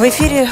В эфире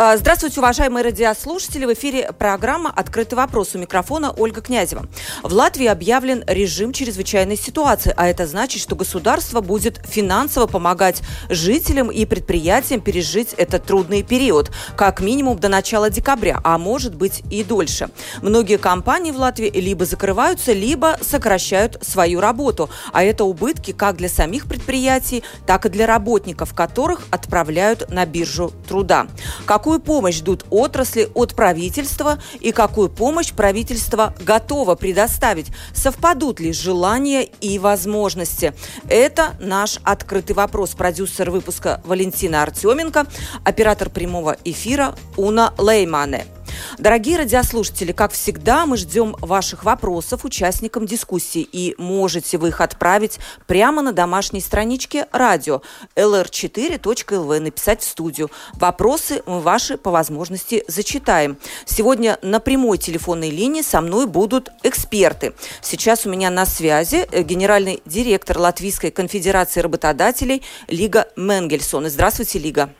Здравствуйте, уважаемые радиослушатели. В эфире программа «Открытый вопрос». У микрофона Ольга Князева. В Латвии объявлен режим чрезвычайной ситуации, а это значит, что государство будет финансово помогать жителям и предприятиям пережить этот трудный период, как минимум до начала декабря, а может быть и дольше. Многие компании в Латвии либо закрываются, либо сокращают свою работу, а это убытки как для самих предприятий, так и для работников, которых отправляют на биржу труда. Какой какую помощь ждут отрасли от правительства и какую помощь правительство готово предоставить. Совпадут ли желания и возможности? Это наш открытый вопрос. Продюсер выпуска Валентина Артеменко, оператор прямого эфира Уна Леймане. Дорогие радиослушатели, как всегда, мы ждем ваших вопросов участникам дискуссии, и можете вы их отправить прямо на домашней страничке радио lr4.lv, написать в студию. Вопросы мы ваши по возможности зачитаем. Сегодня на прямой телефонной линии со мной будут эксперты. Сейчас у меня на связи э, генеральный директор Латвийской конфедерации работодателей Лига Менгельсон. Здравствуйте, Лига.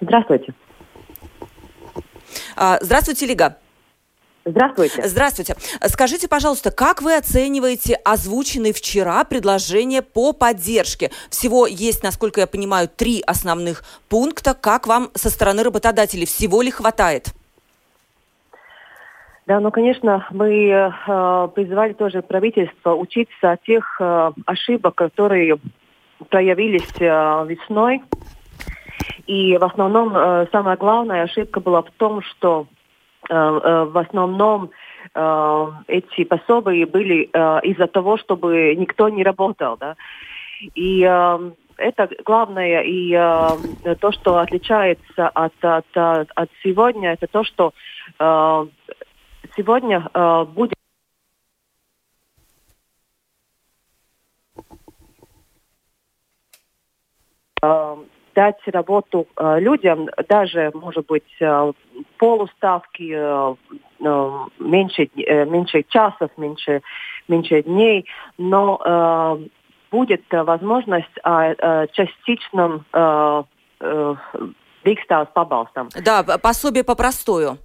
Здравствуйте. А, здравствуйте, Лига. Здравствуйте. Здравствуйте. Скажите, пожалуйста, как вы оцениваете озвученные вчера предложения по поддержке? Всего есть, насколько я понимаю, три основных пункта. Как вам со стороны работодателей? Всего ли хватает? Да, ну, конечно, мы э, призывали тоже правительство учиться от тех э, ошибок, которые проявились э, весной и в основном э, самая главная ошибка была в том, что э, э, в основном эти пособия были из-за того, чтобы никто не работал. Да? И это главное, и э, то, что отличается от, от, от сегодня, это то, что э, сегодня э, будет дать работу э, людям, даже, может быть, э, полуставки, э, э, меньше, э, меньше часов, меньше, меньше дней, но э, будет возможность о, о частичном э, э, Да, пособие по простую.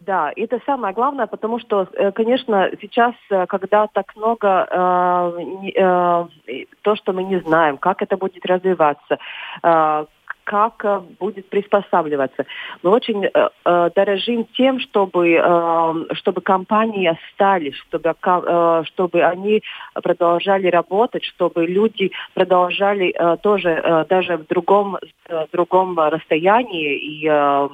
Да, это самое главное, потому что, э, конечно, сейчас, э, когда так много э, э, то, что мы не знаем, как это будет развиваться, э, как э, будет приспосабливаться. Мы очень э, дорожим тем, чтобы, э, чтобы компании остались, чтобы, э, чтобы они продолжали работать, чтобы люди продолжали э, тоже э, даже в другом, э, другом расстоянии и э,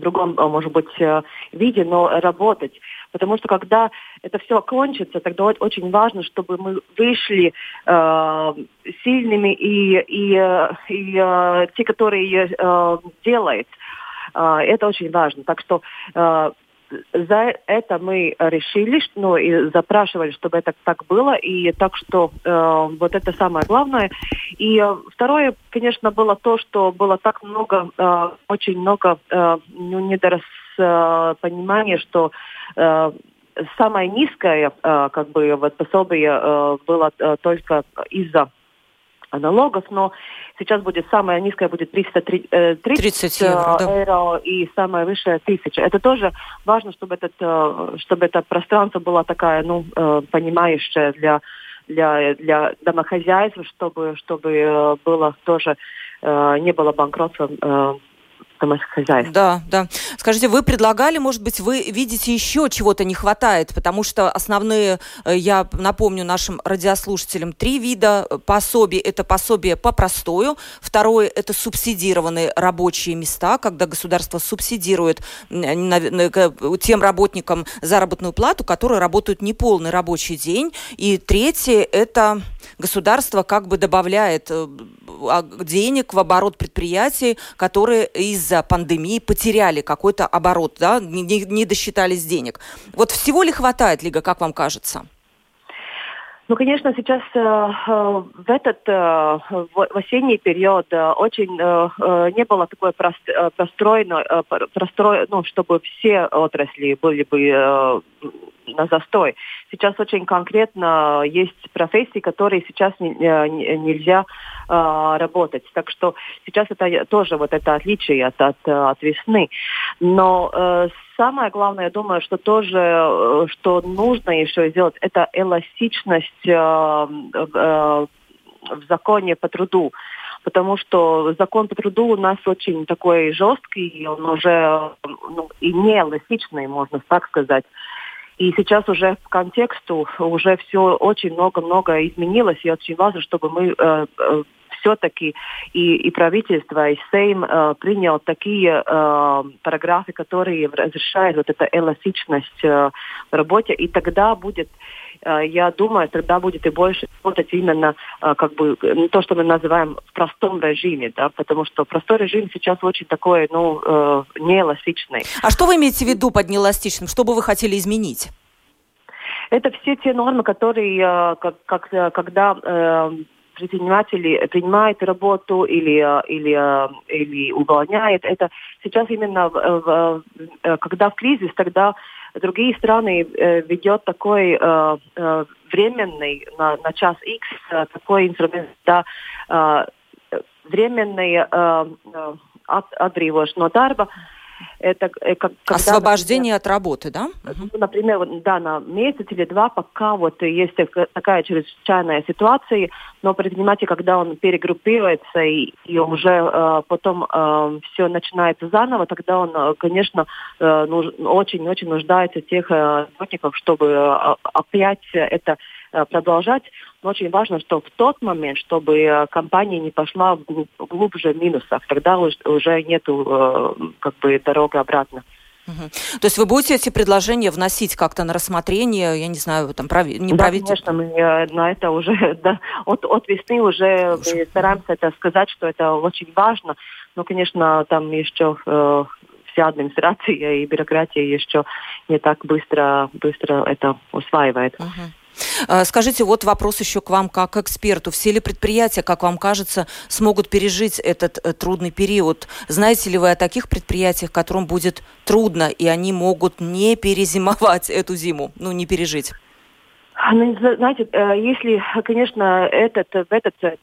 другом, э, может быть, э, виде, но работать. Потому что когда это все кончится, тогда очень важно, чтобы мы вышли э, сильными и, и, э, и э, те, которые э, делают. Э, это очень важно. Так что э, за это мы решили, ну и запрашивали, чтобы это так было, и так что э, вот это самое главное. И второе, конечно, было то, что было так много, э, очень много э, ну, что э, самое низкое, э, как бы, вот пособие э, было э, только из-за налогов, но сейчас будет самая низкая будет 330 30, 30 евро, да. евро и самая высшая 1000. Это тоже важно, чтобы, этот, э, чтобы это пространство было такая, ну, э, понимающая для для, для домохозяйств, чтобы, чтобы было тоже не было банкротства домохозяйств. Да, да. Скажите, вы предлагали, может быть, вы видите еще чего-то не хватает, потому что основные, э, я напомню нашим радиослушателям, три вида пособий. Это пособие по простою, второе – это субсидированные рабочие места, когда государство субсидирует тем работникам заработную плату, которые работают неполный рабочий день. И третье – это государство как бы добавляет э, денег в оборот предприятий, которые из-за пандемии потеряли какой-то оборот, да, не, не досчитались денег. Вот всего ли хватает, Лига, как вам кажется? Ну, конечно, сейчас э, э, в этот э, в осенний период э, очень э, э не было такой прост, э, простроено, э, простро, ну, чтобы все отрасли были бы э, на застой. Сейчас очень конкретно есть профессии, которые сейчас не, не, нельзя э, работать. Так что сейчас это тоже вот это отличие от, от, от весны. Но э, самое главное, я думаю, что тоже, э, что нужно еще сделать, это эластичность э, э, в законе по труду потому что закон по труду у нас очень такой жесткий, он уже ну, и не эластичный, можно так сказать. И сейчас уже в контексту уже все очень много-много изменилось, и очень важно, чтобы мы э, э, все-таки и, и правительство, и Сейм э, принял такие э, параграфы, которые разрешают вот эту эластичность э, в работе, и тогда будет я думаю, тогда будет и больше работать именно э, как бы то, что мы называем в простом режиме, да, потому что простой режим сейчас очень такой, ну, э, неэластичный. А что вы имеете в виду под неэластичным? Что бы вы хотели изменить? Это все те нормы, которые, как, как, когда предприниматели принимает работу или, или, или увольняет. Это сейчас именно, когда в кризис, тогда другие страны э, ведет такой э, э, временный на, на час X э, такой инструмент, да, э, временный э, э, от, отbrīvošana no darba. Это э, как, Освобождение например, от работы, да? Например, да, на месяц или два, пока вот есть такая чрезвычайная ситуация, но предприниматель, когда он перегруппируется и, и уже э, потом э, все начинается заново, тогда он, э, конечно, э, очень-очень нуждается в тех э, работников, чтобы э, опять это э, продолжать. Но очень важно, что в тот момент, чтобы э, компания не пошла в глуб, глубже минусов, тогда уже нету э, как бы дороги обратно. То есть вы будете эти предложения вносить как-то на рассмотрение, я не знаю, там прави... не да, правительство? конечно, мы э, на это уже да, от, от весны уже мы стараемся это сказать, что это очень важно. Но, конечно, там еще э, вся администрация и бюрократия еще не так быстро, быстро это усваивает. Uh-huh. А, скажите, вот вопрос еще к вам как эксперту. Все ли предприятия, как вам кажется, смогут пережить этот э, трудный период? Знаете ли вы о таких предприятиях, которым будет трудно, и они могут не перезимовать эту зиму, ну, не пережить? Ну, знаете, э, если, конечно, этот, в этот э,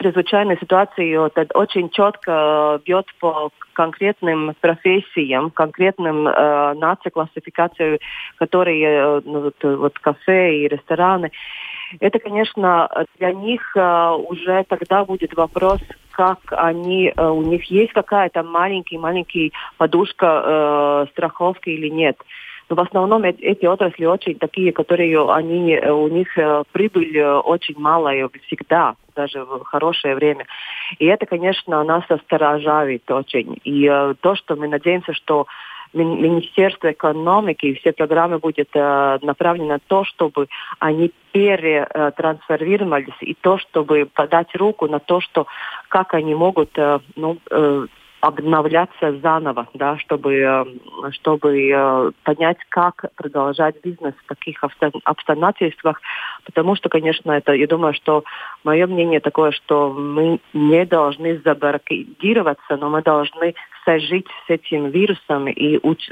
чрезвычайной ситуации вот, очень четко бьет по конкретным профессиям, конкретным э, наци-классификациям, которые э, ну, вот, вот кафе и рестораны. Это, конечно, для них э, уже тогда будет вопрос, как они, э, у них есть какая-то маленький-маленький подушка э, страховки или нет. Но в основном эти отрасли очень такие, которые они, у них э, прибыль э, очень малая всегда, даже в хорошее время. И это, конечно, нас осторожает очень. И э, то, что мы надеемся, что Министерство экономики и все программы будут э, направлены на то, чтобы они перетрансформировались и то, чтобы подать руку на то, что как они могут э, ну, э, обновляться заново, да, чтобы, э, чтобы э, понять, как продолжать бизнес в таких обстоятельствах. Потому что, конечно, это, я думаю, что мое мнение такое, что мы не должны забаррикадироваться, но мы должны сожить с этим вирусом и уч,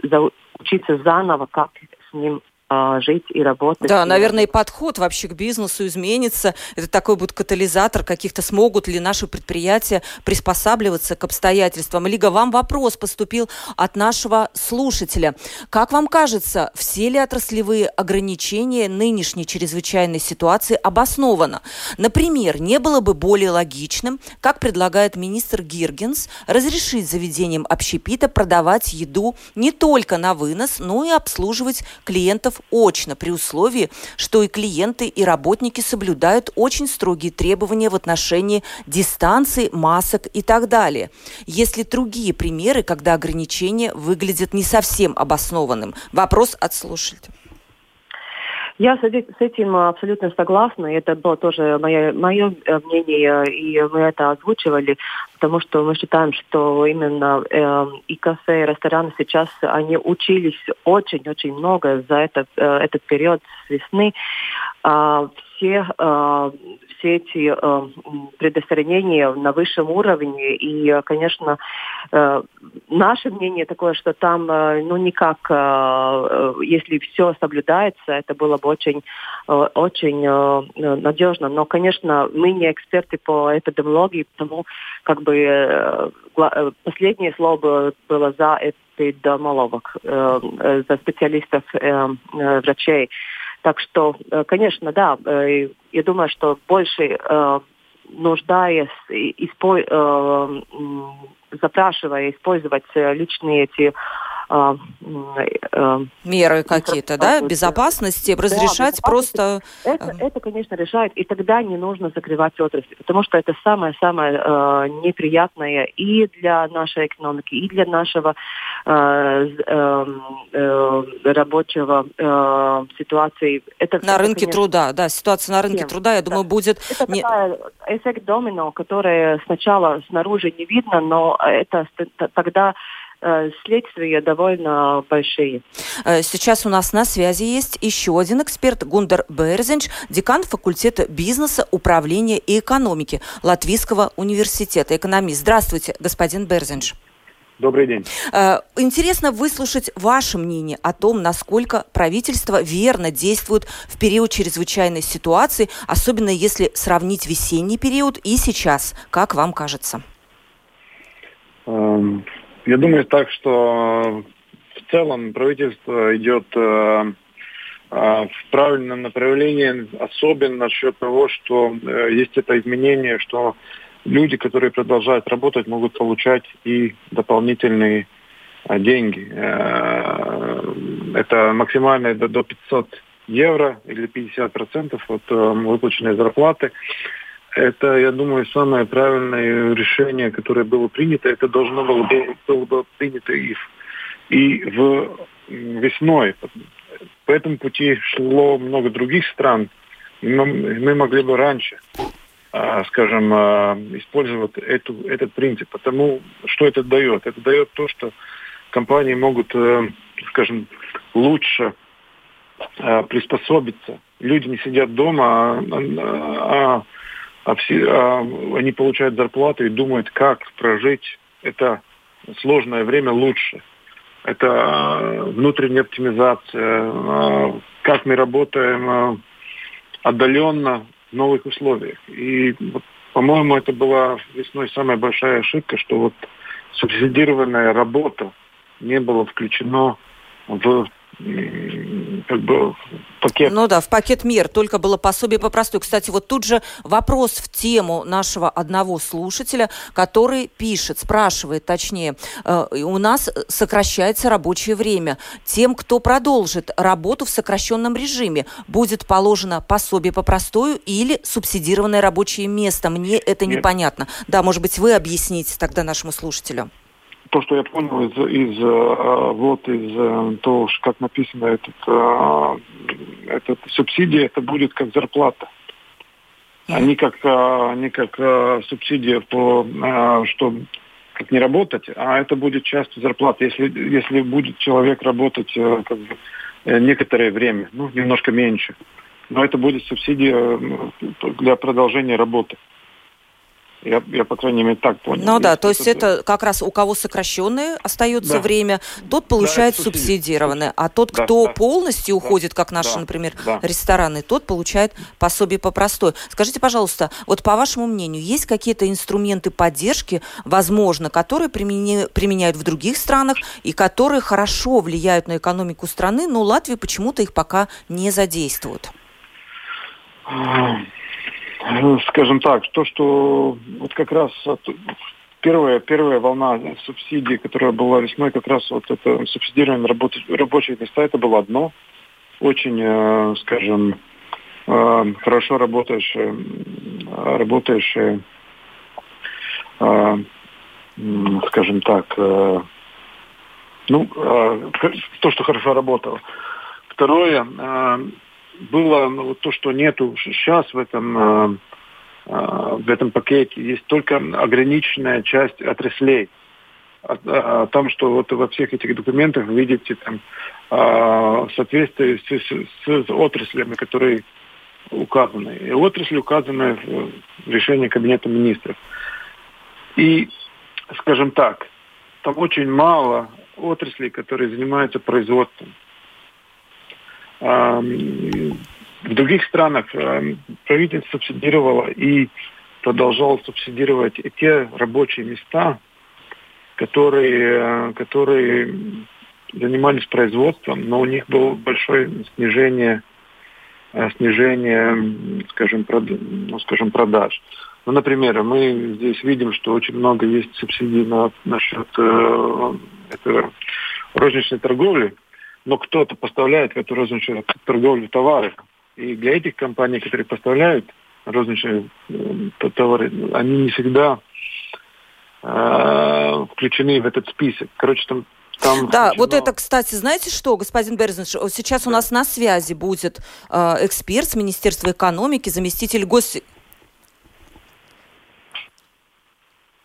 учиться заново, как с ним а, жить и работать. Да, наверное, и подход вообще к бизнесу изменится. Это такой будет катализатор каких-то, смогут ли наши предприятия приспосабливаться к обстоятельствам. Лига, вам вопрос поступил от нашего слушателя. Как вам кажется, все ли отраслевые ограничения нынешней чрезвычайной ситуации обоснованы? Например, не было бы более логичным, как предлагает министр Гиргенс, разрешить заведениям общепита продавать еду не только на вынос, но и обслуживать клиентов очно, при условии, что и клиенты, и работники соблюдают очень строгие требования в отношении дистанции, масок и так далее. Есть ли другие примеры, когда ограничения выглядят не совсем обоснованным? Вопрос от слушателя. Я с этим абсолютно согласна. Это было тоже мое, мое э, мнение, и мы это озвучивали, потому что мы считаем, что именно э, и кафе, и рестораны сейчас, они учились очень-очень много за этот, э, этот период с весны. А, все, э, все эти э, предостережения на высшем уровне. И, конечно, э, наше мнение такое, что там, ну, никак, если все соблюдается, это было бы очень, очень надежно. Но, конечно, мы не эксперты по эпидемиологии, потому как бы последнее слово было за эпидемиологов, за специалистов врачей. Так что, э, конечно, да, э, я думаю, что больше э, нуждаясь, испо, запрашивая использовать личные эти меры какие-то, да, безопасности, разрешать да, просто... Это, это, конечно, решает, и тогда не нужно закрывать отрасли, потому что это самое-самое э, неприятное и для нашей экономики, и для нашего э, э, э, рабочего э, ситуации. Это на рынке конечно, труда, да, ситуация на рынке всем. труда, я думаю, да. будет... Это не... такая эффект домино, который сначала снаружи не видно, но это тогда Э, следствия довольно большие. Э, сейчас у нас на связи есть еще один эксперт, Гундер Берзенч, декан факультета бизнеса, управления и экономики Латвийского университета, экономист. Здравствуйте, господин Берзенч. Добрый день. Э, интересно выслушать ваше мнение о том, насколько правительство верно действует в период чрезвычайной ситуации, особенно если сравнить весенний период и сейчас. Как вам кажется? Эм, я думаю так, что в целом правительство идет э, э, в правильном направлении, особенно насчет того, что э, есть это изменение, что люди, которые продолжают работать, могут получать и дополнительные деньги. Это максимально до 500 евро или 50% от выплаченной зарплаты это, я думаю, самое правильное решение, которое было принято. Это должно было, было, было принято и, в, и в весной. По этому пути шло много других стран. Мы могли бы раньше, а, скажем, а, использовать эту, этот принцип. Потому что это дает? Это дает то, что компании могут, э, скажем, лучше а, приспособиться. Люди не сидят дома, а, а а все, а, они получают зарплату и думают, как прожить это сложное время лучше. Это а, внутренняя оптимизация, а, как мы работаем а, отдаленно в новых условиях. И, по-моему, это была весной самая большая ошибка, что вот субсидированная работа не была включена в как бы пакет. Ну да, в пакет мер, только было пособие по простой. Кстати, вот тут же вопрос в тему нашего одного слушателя, который пишет, спрашивает точнее, э, у нас сокращается рабочее время. Тем, кто продолжит работу в сокращенном режиме, будет положено пособие по простою или субсидированное рабочее место. Мне это Нет. непонятно. Да, может быть, вы объясните тогда нашему слушателю то, что я понял из, из э, вот из э, того, как написано этот, э, этот субсидия, это будет как зарплата. А не как, не как субсидия по, что как не работать, а это будет часть зарплаты. Если, если будет человек работать как бы, некоторое время, ну, немножко меньше, но это будет субсидия для продолжения работы. Я, я, по крайней мере, так понял. Ну да, то есть это как раз у кого сокращенное остается да. время, тот получает да, субсидированное, а тот, да, кто да. полностью уходит, как наши, да. например, да. рестораны, тот получает пособие по простой. Скажите, пожалуйста, вот по вашему мнению, есть какие-то инструменты поддержки, возможно, которые примени, применяют в других странах и которые хорошо влияют на экономику страны, но Латвия почему-то их пока не задействует? Ну, скажем так, то, что вот как раз первая, первая волна субсидий, которая была весной, как раз вот это субсидирование рабочих места, это было одно, очень, э, скажем, э, хорошо работающее, работающее, э, скажем так, ну, то, что хорошо работало. Второе, было ну, то, что нету сейчас в этом, э, э, в этом пакете. Есть только ограниченная часть отраслей. А, а, там, что вот во всех этих документах вы видите там э, соответствие с, с, с отраслями, которые указаны. И отрасли указаны в решении Кабинета министров. И, скажем так, там очень мало отраслей, которые занимаются производством. В других странах правительство субсидировало и продолжало субсидировать те рабочие места, которые, которые занимались производством, но у них было большое снижение, снижение скажем, прод, ну, скажем, продаж. Ну, например, мы здесь видим, что очень много есть субсидий на, насчет э, розничной торговли но кто-то поставляет эту розничную торговлю товаров. И для этих компаний, которые поставляют розничные э, товары, они не всегда э, включены в этот список. Короче, там там да, вот это, кстати, знаете что, господин Берзинш, сейчас у нас на связи будет э, эксперт с Министерства экономики, заместитель гос...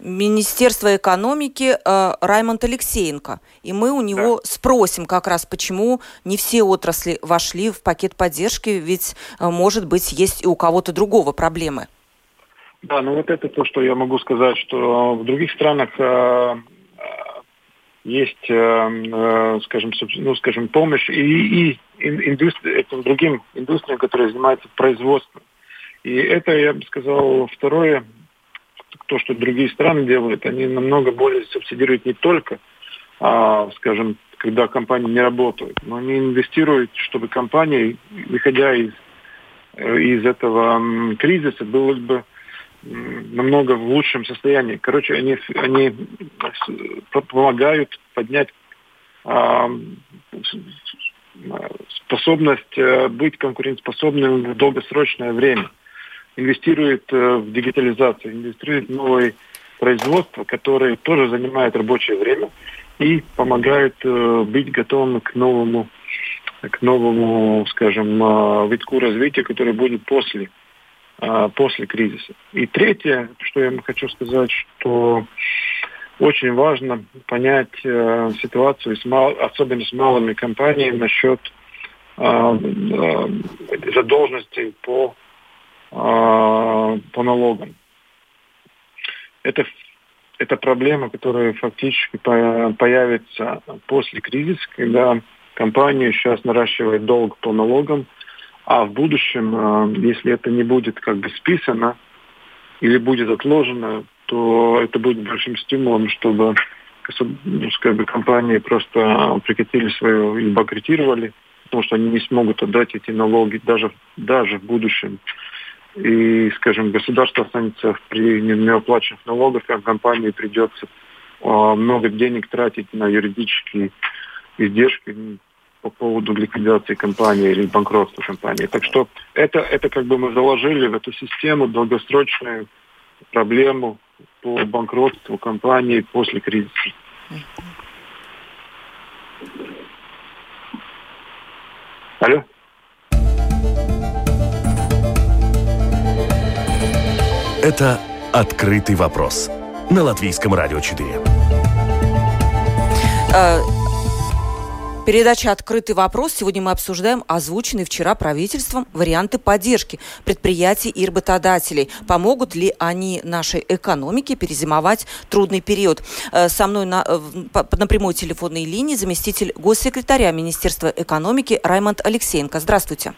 Министерства экономики э, Раймонд Алексеенко. И мы у него да. спросим как раз, почему не все отрасли вошли в пакет поддержки, ведь, э, может быть, есть и у кого-то другого проблемы. Да, ну вот это то, что я могу сказать, что в других странах э, есть, э, э скажем, ну, скажем, помощь и, и индустри, этим другим индустриям, которые занимаются производством. И это, я бы сказал, второе то, что другие страны делают, они намного более субсидируют не только, а, скажем, когда компании не работают, но они инвестируют, чтобы компания, выходя из, э, из этого кризиса, была бы намного в лучшем состоянии. Короче, они, они помогают поднять а, способность э, быть конкурентоспособным в долгосрочное время инвестирует э, в дигитализацию, инвестирует в новое производство, которое тоже занимает рабочее время и помогает э, быть готовым к новому, к новому, скажем, э, витку развития, который будет после, после кризиса. И третье, что я хочу сказать, что очень важно понять ситуацию, с мал, особенно с малыми компаниями насчет а, по налогам. Это, это проблема, которая фактически появится после кризиса, когда компания сейчас наращивает долг по налогам, а в будущем, а, если это не будет как бы списано или будет отложено, то это будет большим стимулом, чтобы ну, как бы, компании просто прекратили свое или банкротировали, потому что они не смогут отдать эти налоги даже, даже в будущем и, скажем, государство останется при неоплаченных налогах, а компании придется а, много денег тратить на юридические издержки по поводу ликвидации компании или банкротства компании. Так что это, это как бы мы заложили в эту систему долгосрочную проблему по банкротству компании после кризиса. Алло? Это «Открытый вопрос» на Латвийском радио 4. Э, Передача «Открытый вопрос». Сегодня мы обсуждаем озвученные вчера правительством варианты поддержки предприятий и работодателей. Помогут ли они нашей экономике перезимовать трудный период? Э, со мной на, э, на прямой телефонной линии заместитель госсекретаря Министерства экономики Раймонд Алексеенко. Здравствуйте.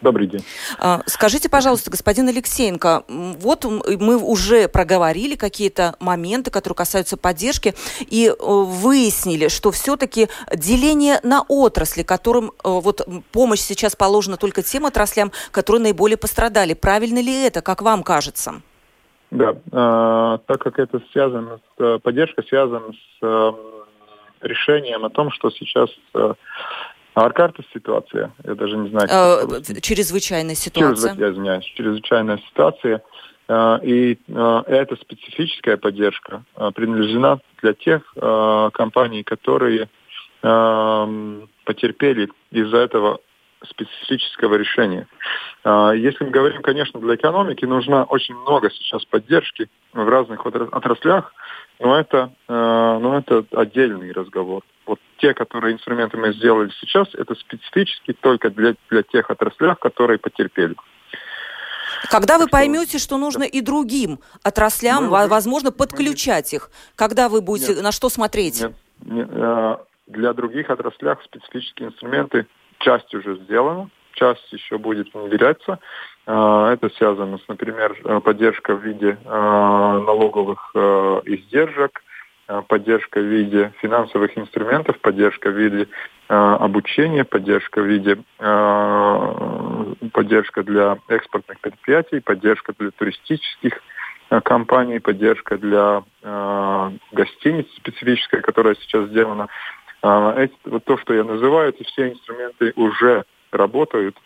Добрый день. А, скажите, пожалуйста, господин Алексеенко, вот мы уже проговорили какие-то моменты, которые касаются поддержки, и э, выяснили, что все-таки деление на отрасли, которым э, вот помощь сейчас положена только тем отраслям, которые наиболее пострадали. Правильно ли это, как вам кажется? Да, э, так как это связано, с, э, поддержка связана с э, решением о том, что сейчас э, Ситуация, я даже не знаю. Э, чрезвычайная ситуация. Чрезв... Я извиняюсь, чрезвычайная ситуация. Э, и э, эта специфическая поддержка э, принадлежена для тех компаний, которые потерпели из-за этого специфического решения. Если мы говорим, конечно, для экономики нужно очень много сейчас поддержки в разных отраслях, но это, но это отдельный разговор. Вот те, которые инструменты мы сделали сейчас, это специфически только для, для тех отраслях, которые потерпели. Когда вы поймете, что нужно и другим отраслям, мы, возможно, подключать их, когда вы будете, нет, на что смотреть? Нет, нет, э, для других отраслях специфические инструменты часть уже сделана, часть еще будет внедряться. Э, это связано с, например, э, поддержкой в виде налоговых издержек, Э, поддержка в виде финансовых инструментов, поддержка в виде э, обучения, поддержка в виде э, поддержка для экспортных предприятий, поддержка для туристических э, компаний, поддержка для э, гостиниц специфическая, которая сейчас сделана. Э, эти, вот то, что я называю, эти все инструменты уже работают,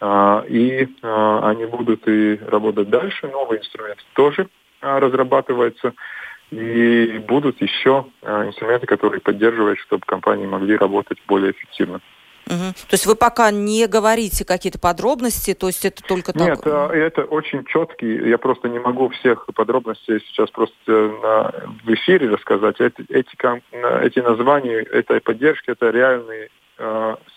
э, и э, они будут и работать дальше. Новые инструменты тоже э, разрабатываются. И будут еще э, инструменты, которые поддерживают, чтобы компании могли работать более эффективно. Угу. То есть вы пока не говорите какие-то подробности, то есть это только так? Нет, э, это очень четкий, я просто не могу всех подробностей сейчас просто на, в эфире рассказать. Эти, эти, эти названия этой поддержки, это реальные э,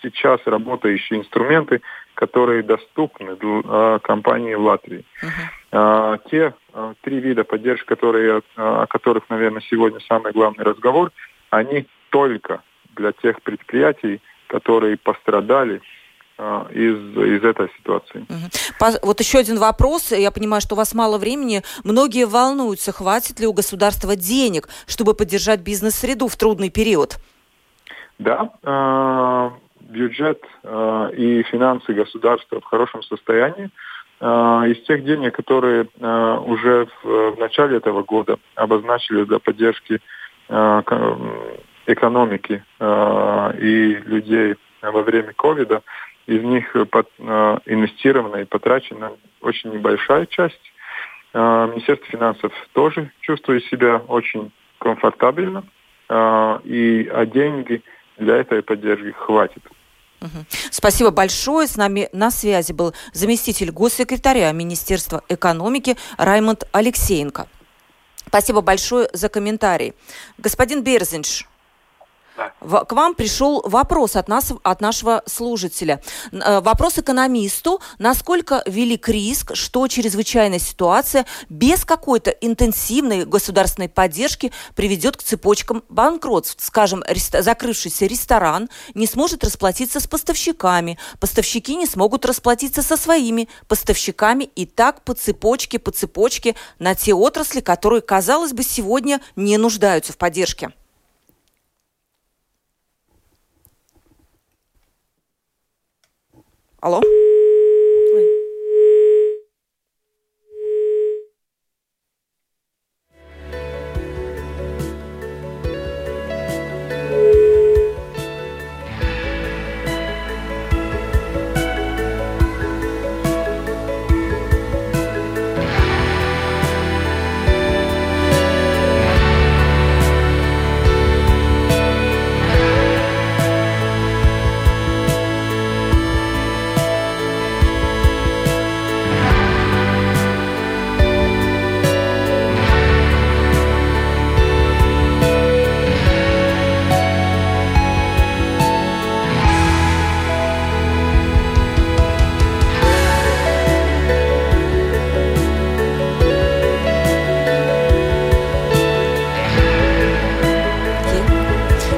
сейчас работающие инструменты, которые доступны для компании в Латвии. Uh-huh. Те три вида поддержки, которые, о которых, наверное, сегодня самый главный разговор, они только для тех предприятий, которые пострадали из, из этой ситуации. Угу. Вот еще один вопрос. Я понимаю, что у вас мало времени. Многие волнуются, хватит ли у государства денег, чтобы поддержать бизнес-среду в трудный период? Да, бюджет э, и финансы государства в хорошем состоянии. Э, из тех денег, которые э, уже в, начале этого года обозначили для поддержки э, экономики э, и людей во время ковида, из них э, инвестирована и потрачена очень небольшая часть. Э, Министерство финансов тоже чувствует себя очень комфортабельно, э, и а деньги для этой поддержки хватит. Спасибо большое. С нами на связи был заместитель госсекретаря Министерства экономики Раймонд Алексеенко. Спасибо большое за комментарий. Господин Берзинш, К вам пришел вопрос от нас, от нашего служителя. Э, вопрос экономисту. Насколько велик риск, что чрезвычайная ситуация без какой-то интенсивной государственной поддержки приведет к цепочкам банкротств? Скажем, закрывшийся ресторан не сможет расплатиться с поставщиками, поставщики не смогут расплатиться со своими поставщиками и так по цепочке, по цепочке на те отрасли, которые, казалось бы, сегодня не нуждаются в поддержке. Alo?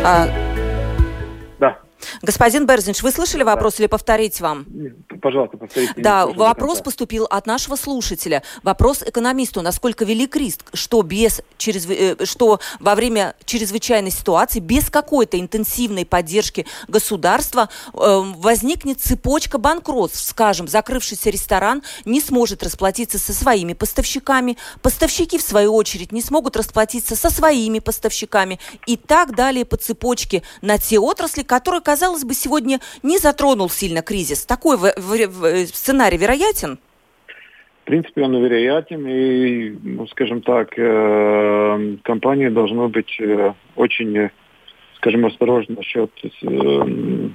А... Господин Берзинч, вы слышали вопрос да. или повторить вам? Пожалуйста, повторите. Да, вопрос поступил от нашего слушателя. Вопрос экономисту. Насколько велик риск, что, без, через, э, что во время чрезвычайной ситуации без какой-то интенсивной поддержки государства э, возникнет цепочка банкротств? Скажем, закрывшийся ресторан не сможет расплатиться со своими поставщиками, поставщики, в свою очередь, не смогут расплатиться со своими поставщиками и так далее по цепочке на те отрасли, которые, казалось бы, сегодня не затронул сильно кризис. Такой сценарий вероятен? В принципе, он вероятен, и, ну, скажем так, э, компания должна быть э, очень, скажем, осторожна насчет э,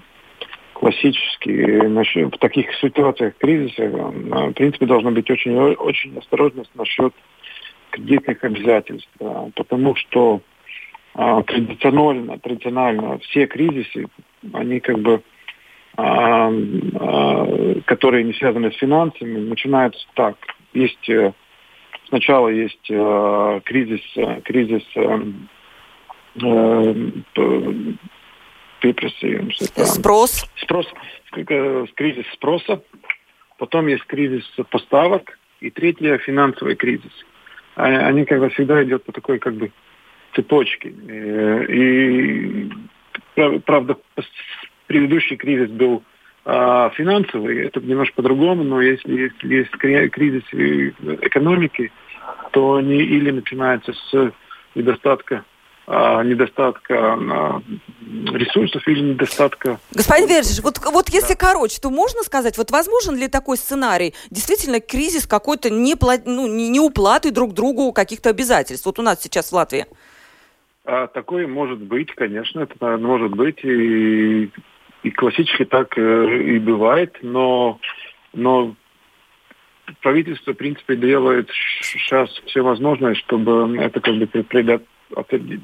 классически насчет, в таких ситуациях кризиса, э, в принципе, должна быть очень, очень осторожность насчет кредитных обязательств, потому что а, традиционно, традиционно все кризисы, они как бы, а, а, которые не связаны с финансами, начинаются так. Есть э, сначала есть э, кризис, э, кризис Спрос. Спрос, кризис спроса, потом есть кризис поставок, и третье финансовый кризис. Они как бы всегда идет по такой как бы цепочки. Э, и, правда, предыдущий кризис был а, финансовый, это немножко по-другому, но если, если есть кризис экономики, то они или начинаются с недостатка а, недостатка а, ресурсов или недостатка... Господин Верджич, вот, вот если да. короче, то можно сказать, вот возможен ли такой сценарий? Действительно, кризис какой-то не, ну, не уплаты друг другу каких-то обязательств. Вот у нас сейчас в Латвии. А, такое может быть, конечно, это может быть, и, и классически так э, и бывает, но, но правительство, в принципе, делает сейчас все возможное, чтобы это как бы предотвратить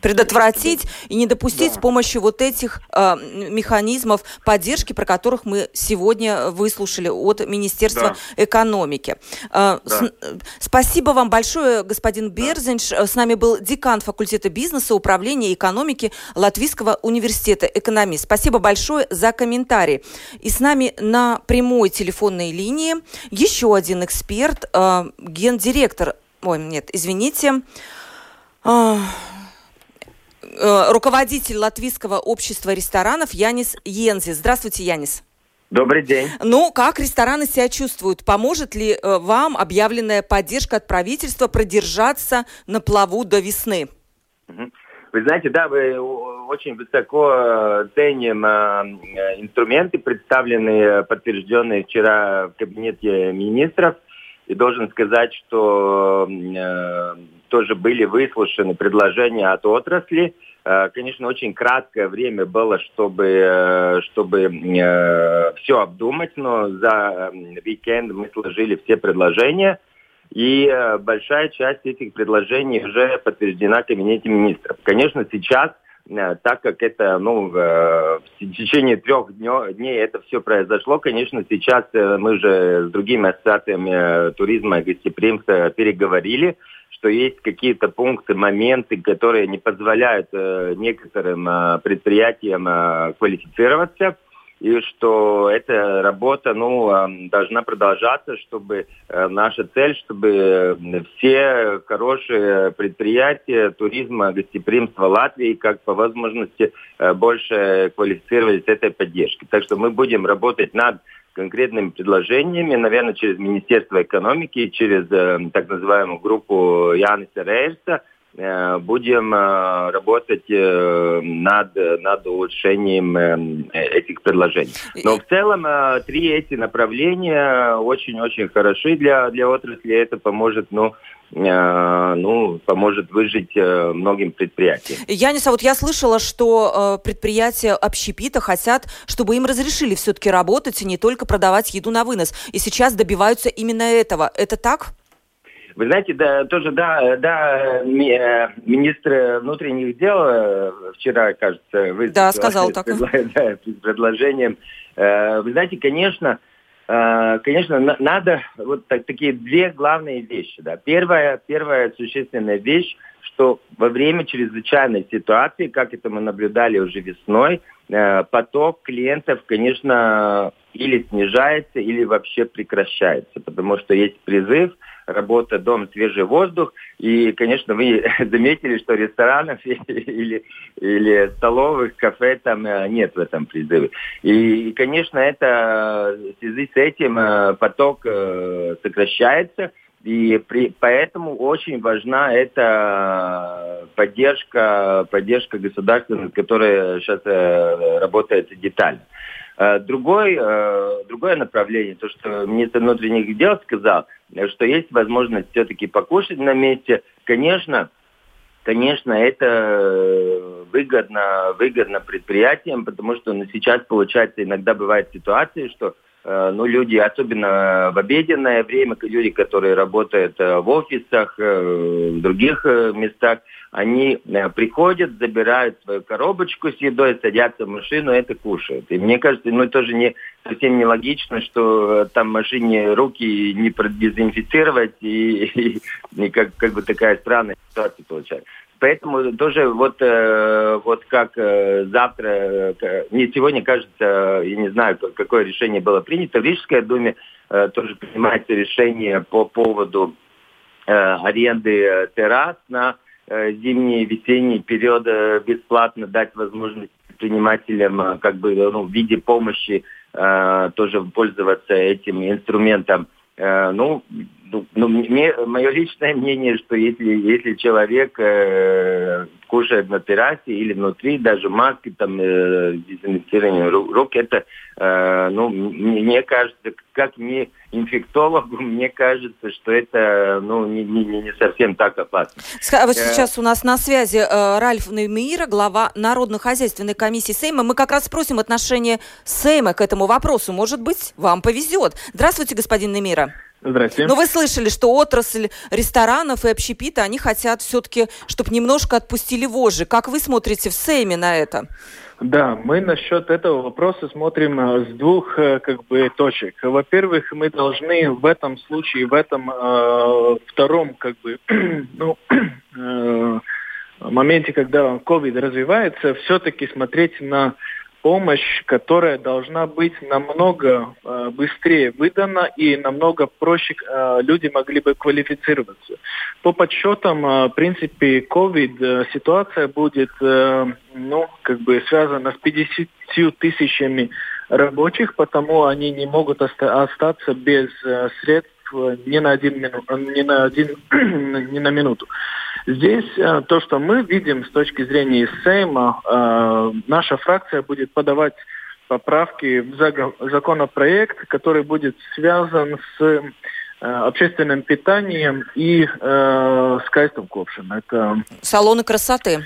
предотвратить и не допустить да. с помощью вот этих э, механизмов поддержки, про которых мы сегодня выслушали от Министерства да. экономики. Э, да. с, спасибо вам большое, господин Берзинш. Да. С нами был декан факультета бизнеса, управления и экономики Латвийского университета, экономист. Спасибо большое за комментарий. И с нами на прямой телефонной линии еще один эксперт, э, гендиректор, ой, нет, извините, э, Э, руководитель Латвийского общества ресторанов Янис Йензи. Здравствуйте, Янис. Добрый день. Ну, как рестораны себя чувствуют? Поможет ли э, вам объявленная поддержка от правительства продержаться на плаву до весны? Вы знаете, да, вы очень высоко э, ценим инструменты, представленные, подтвержденные вчера в кабинете министров. И должен сказать, что э, тоже были выслушаны предложения от отрасли. Э, конечно, очень краткое время было, чтобы, э, чтобы э, все обдумать, но за уикенд мы сложили все предложения. И большая часть этих предложений уже подтверждена Кабинете министров. Конечно, сейчас так как это, ну, в течение трех дней это все произошло, конечно, сейчас мы уже с другими ассоциациями туризма и гостеприимства переговорили, что есть какие-то пункты, моменты, которые не позволяют э, некоторым э, предприятиям э, квалифицироваться, и что эта работа ну, э, должна продолжаться, чтобы э, наша цель, чтобы все хорошие предприятия туризма, гостеприимства Латвии, как по возможности, э, больше квалифицировались этой поддержки. Так что мы будем работать над конкретными предложениями, наверное, через Министерство экономики, через э, так называемую группу Яниса Рейерса, э, будем э, работать э, над, над улучшением э, этих предложений. Но в целом э, три эти направления очень-очень хороши для, для отрасли. Это поможет ну, Э, ну, поможет выжить э, многим предприятиям. Яниса, вот я слышала, что э, предприятия общепита хотят, чтобы им разрешили все-таки работать и не только продавать еду на вынос. И сейчас добиваются именно этого. Это так? Вы знаете, да, тоже, да, да, министр внутренних дел вчера, кажется, выступил да, сказал так. да, с предложением. Вы знаете, конечно, Э, конечно, надо вот так, такие две главные вещи. Да. Первая, первая существенная вещь, что во время чрезвычайной ситуации, как это мы наблюдали уже весной, э, поток клиентов, конечно, или снижается, или вообще прекращается, потому что есть призыв – работа, дом, свежий воздух. И, конечно, вы заметили, что ресторанов или, или столовых, кафе там э, нет в этом призыве. И, конечно, это в связи с этим э, поток э, сокращается. И при, поэтому очень важна эта поддержка, поддержка государства, которая сейчас работает детально. Э, другой, э, другое направление, то, что министр внутренних дел сказал, что есть возможность все-таки покушать на месте. Конечно, конечно, это выгодно, выгодно предприятиям, потому что ну, сейчас, получается, иногда бывает ситуация, что Э, ну, люди, особенно в обеденное время, люди, которые работают э, в офисах, э, в других местах, они приходят, забирают свою коробочку с едой, садятся в машину, это кушают. И мне кажется, ну, тоже не, совсем нелогично, что там в машине руки не продезинфицировать, и, и, и как, как бы такая странная ситуация получается. Поэтому тоже вот, э, вот как э, завтра, э, не сегодня, кажется, я не знаю, какое решение было принято, в Рижской думе э, тоже принимается решение по поводу э, аренды э, террас на э, зимний весенний период э, бесплатно дать возможность предпринимателям э, как бы ну, в виде помощи э, тоже пользоваться этим инструментом. Э, ну, ну, ну, мне, мое личное мнение, что если, если человек э, кушает на террасе или внутри, даже маски, там, э, дезинфицирование рук, это, э, ну, мне кажется, как мне инфектологу, мне кажется, что это, ну, не, не, не совсем так опасно. А вот э, сейчас у нас на связи э, Ральф Неймира, глава Народно-хозяйственной комиссии Сейма. Мы как раз спросим отношение Сейма к этому вопросу. Может быть, вам повезет. Здравствуйте, господин Неймира. Здрасте. Но вы слышали, что отрасль ресторанов и общепита, они хотят все-таки, чтобы немножко отпустили вожжи. Как вы смотрите в Сейме на это? Да, мы насчет этого вопроса смотрим э, с двух э, как бы точек. Во-первых, мы должны в этом случае, в этом э, втором как бы ну, э, моменте, когда COVID развивается, все-таки смотреть на помощь, которая должна быть намного э, быстрее выдана и намного проще э, люди могли бы квалифицироваться. По подсчетам, э, в принципе, COVID э, ситуация будет, э, ну, как бы связана с 50 тысячами рабочих, потому они не могут оста- остаться без э, средств ни на один мину, ни на один ни на минуту. Здесь э, то, что мы видим с точки зрения Сейма, э, наша фракция будет подавать поправки в законопроект, который будет связан с э, общественным питанием и э, с копшин. Это салоны красоты.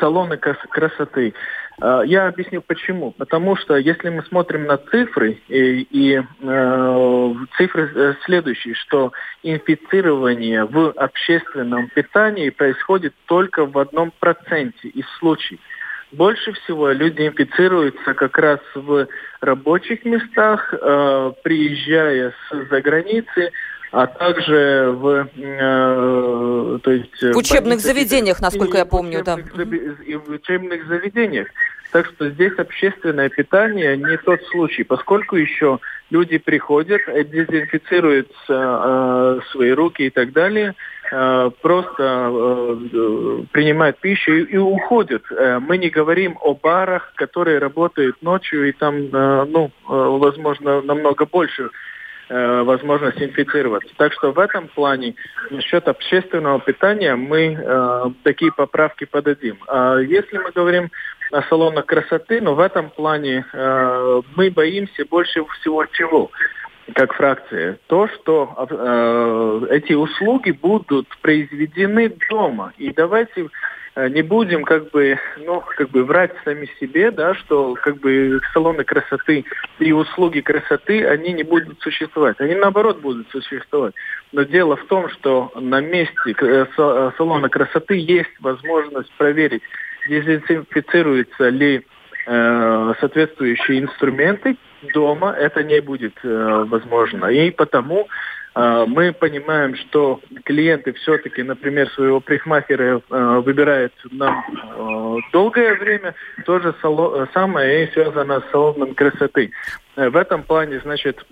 Салоны красоты. А, я объясню почему. Потому что если мы смотрим на цифры, и, и э, цифры э, следующие, что инфицирование в общественном питании происходит только в одном проценте из случаев. Больше всего люди инфицируются как раз в рабочих местах, э, приезжая с-за границы, а также в, э, то есть, в учебных заведениях, насколько я помню, да. И в учебных заведениях. Так что здесь общественное питание не тот случай, поскольку еще люди приходят, дезинфицируют э, свои руки и так далее, э, просто э, принимают пищу и, и уходят. Э, мы не говорим о барах, которые работают ночью и там, э, ну, э, возможно, намного больше Э, возможность инфицироваться. Так что в этом плане насчет общественного питания мы э, такие поправки подадим. А если мы говорим о салонах красоты, но в этом плане э, мы боимся больше всего чего как фракция, то, что э, эти услуги будут произведены дома. И давайте не будем как бы, ну, как бы врать сами себе, да, что как бы салоны красоты и услуги красоты, они не будут существовать. Они наоборот будут существовать. Но дело в том, что на месте э, салона красоты есть возможность проверить, дезинфицируется ли э, соответствующие инструменты дома, это не будет э, возможно. И потому э, мы понимаем, что клиенты все-таки, например, своего парикмахера э, выбирают нам э, долгое время. То же самое и связано с салоном красоты. Э, в этом плане, значит,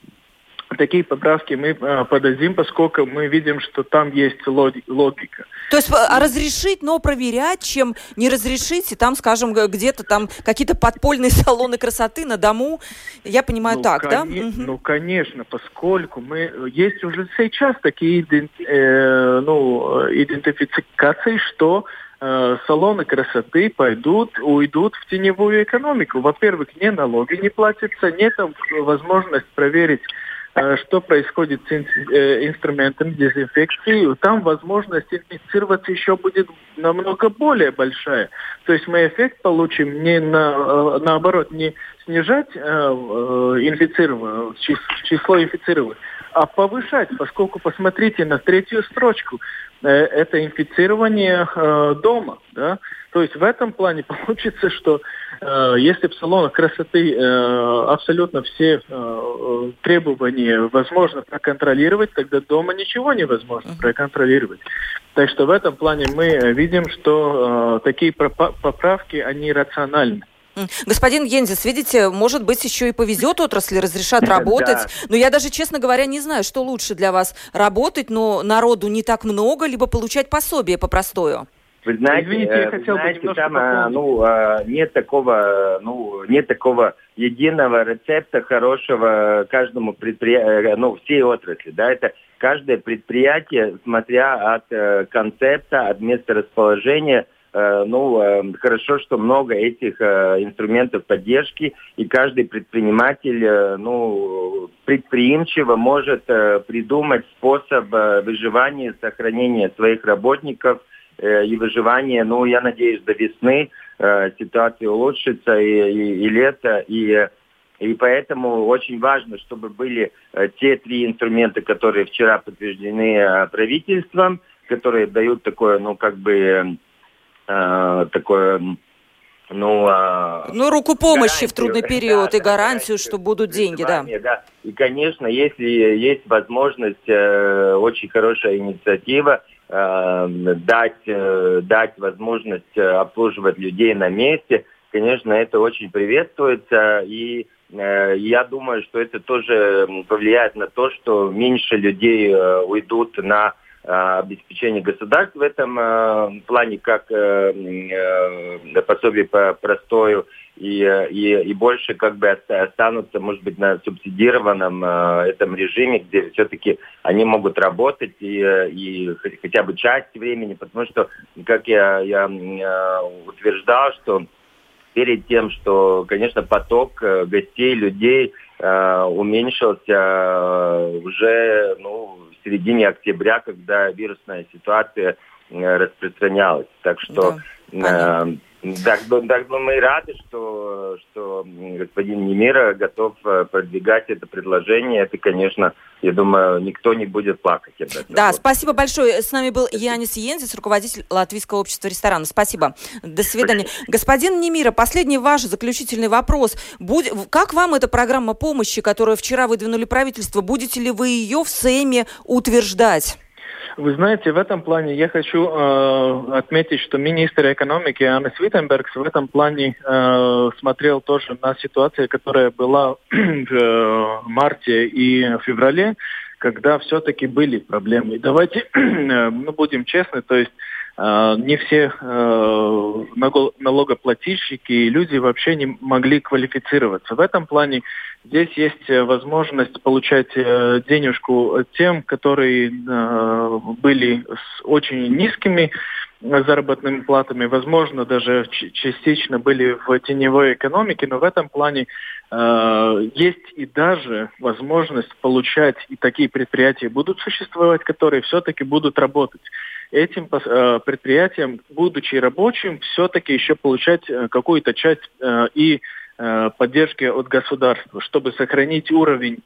такие поправки мы э, подадим, поскольку мы видим, что там есть логика. То есть а разрешить, но проверять, чем не разрешить, и там, скажем, где-то там какие-то подпольные салоны красоты на дому, я понимаю ну, так, да? Ну, конечно, поскольку мы есть уже сейчас такие э, ну, идентификации, что э, салоны красоты пойдут, уйдут в теневую экономику. Во-первых, не налоги не платятся, нет проверить Э, что происходит с э, инструментами дезинфекции, там возможность инфицироваться еще будет намного более большая. То есть мы эффект получим не на, э, наоборот, не снижать инфицированных, число инфицированных, а повышать, поскольку посмотрите на третью строчку, это инфицирование дома, да, то есть в этом плане получится, что э, если в салонах красоты э, абсолютно все э, требования возможно проконтролировать, тогда дома ничего невозможно проконтролировать. Так что в этом плане мы видим, что э, такие поправки, они рациональны. Господин Гензис, видите, может быть, еще и повезет отрасли, разрешат работать. Да. Но я даже, честно говоря, не знаю, что лучше для вас. Работать, но народу не так много, либо получать пособие по простою. Вы знаете, Извините, я хотел знаете, бы там а, ну, а, нет такого, ну, нет такого единого рецепта хорошего каждому предприятию, э, ну, всей отрасли, да, это каждое предприятие, смотря от э, концепта, от места расположения, э, ну, хорошо, что много этих инструментов поддержки, и каждый предприниматель, ну, предприимчиво может придумать способ выживания, сохранения своих работников – Э, и выживание. Ну, я надеюсь, до весны э, ситуация улучшится и, и, и лето, и и поэтому очень важно, чтобы были э, те три инструмента, которые вчера подтверждены правительством, которые дают такое, ну, как бы, э, такое, ну... Э, ну, руку помощи в трудный период да, и гарантию, да, что будут деньги, да. да. И, конечно, если есть возможность, э, очень хорошая инициатива, Эм, дать, э, дать возможность э, обслуживать людей на месте, конечно, это очень приветствуется. И э, я думаю, что это тоже повлияет на то, что меньше людей уйдут на обеспечение государства в этом плане, как пособие по простою и, и, и больше как бы останутся, может быть, на субсидированном э, этом режиме, где все-таки они могут работать и, и хотя бы часть времени, потому что, как я, я э, утверждал, что перед тем, что, конечно, поток э, гостей, людей э, уменьшился э, уже ну, середине октября, когда вирусная ситуация э, распространялась. Так что да, э, так, так мы рады, что, что господин Немира готов э, продвигать это предложение. Это, конечно, я думаю, никто не будет плакать об этом. Да, спасибо большое. С нами был Янис Йензис, руководитель Латвийского общества ресторанов. Спасибо. До свидания. Спасибо. Господин Немира, последний ваш заключительный вопрос. Будь, как вам эта программа помощи, которую вчера выдвинули правительство, будете ли вы ее в Сейме утверждать? Вы знаете, в этом плане я хочу э, отметить, что министр экономики Анна Свитенбергс в этом плане э, смотрел тоже на ситуацию, которая была в э, марте и феврале, когда все-таки были проблемы. Давайте ну, будем честны, то есть не все э, налогоплательщики и люди вообще не могли квалифицироваться. В этом плане Здесь есть э, возможность получать э, денежку тем, которые э, были с очень низкими заработными платами, возможно, даже частично были в теневой экономике, но в этом плане э, есть и даже возможность получать, и такие предприятия будут существовать, которые все-таки будут работать. Этим э, предприятиям, будучи рабочим, все-таки еще получать какую-то часть э, и Э, поддержки от государства, чтобы сохранить уровень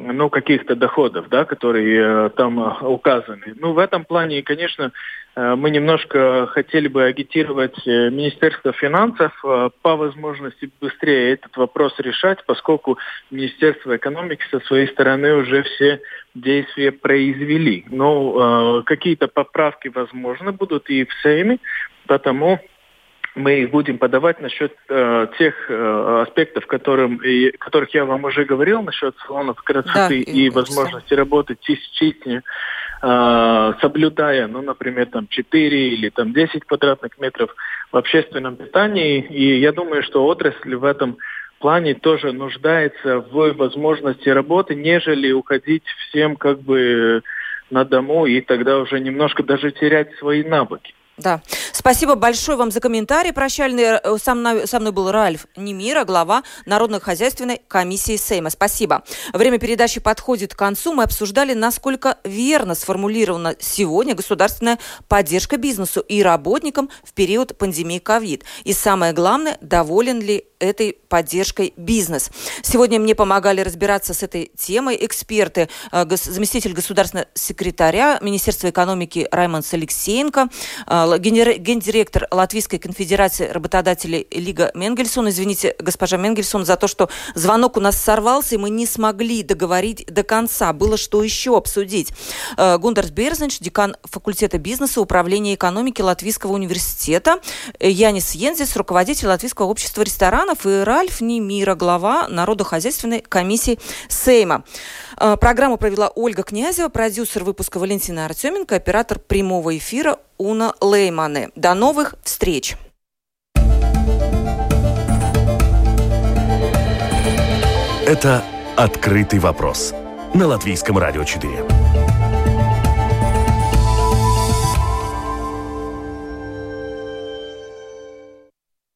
ну, каких-то доходов, да, которые э, там э, указаны. Ну, в этом плане, конечно, Э, мы немножко хотели бы агитировать Министерство финансов по возможности быстрее этот вопрос решать, поскольку Министерство экономики со своей стороны уже все действия произвели. Но какие-то поправки возможно будут и в Сейме, потому мы будем подавать насчет э, тех э, аспектов, которым, и, которых я вам уже говорил, насчет салонов красоты да, и, и возможности работать частично, э, соблюдая, ну, например, там 4 или там 10 квадратных метров в общественном питании. И я думаю, что отрасль в этом плане тоже нуждается в возможности работы, нежели уходить всем как бы на дому и тогда уже немножко даже терять свои навыки. Да. Спасибо большое вам за комментарий прощальный. Э, со мной, со мной был Ральф Немира, глава Народно-хозяйственной комиссии Сейма. Спасибо. Время передачи подходит к концу. Мы обсуждали, насколько верно сформулирована сегодня государственная поддержка бизнесу и работникам в период пандемии ковид. И самое главное, доволен ли этой поддержкой бизнес. Сегодня мне помогали разбираться с этой темой эксперты, э, заместитель государственного секретаря Министерства экономики Раймонд Алексеенко, э, гендиректор Латвийской конфедерации работодателей Лига Менгельсон. Извините, госпожа Менгельсон, за то, что звонок у нас сорвался, и мы не смогли договорить до конца. Было что еще обсудить. Э, Гундарс Берзенч, декан факультета бизнеса, управления экономики Латвийского университета. Янис Йензис, руководитель Латвийского общества ресторанов и Ральф Немира, глава Народохозяйственной комиссии Сейма. Э, программу провела Ольга Князева, продюсер выпуска Валентина Артеменко, оператор прямого эфира Уна Леймане. До новых встреч! Это «Открытый вопрос» на Латвийском радио 4.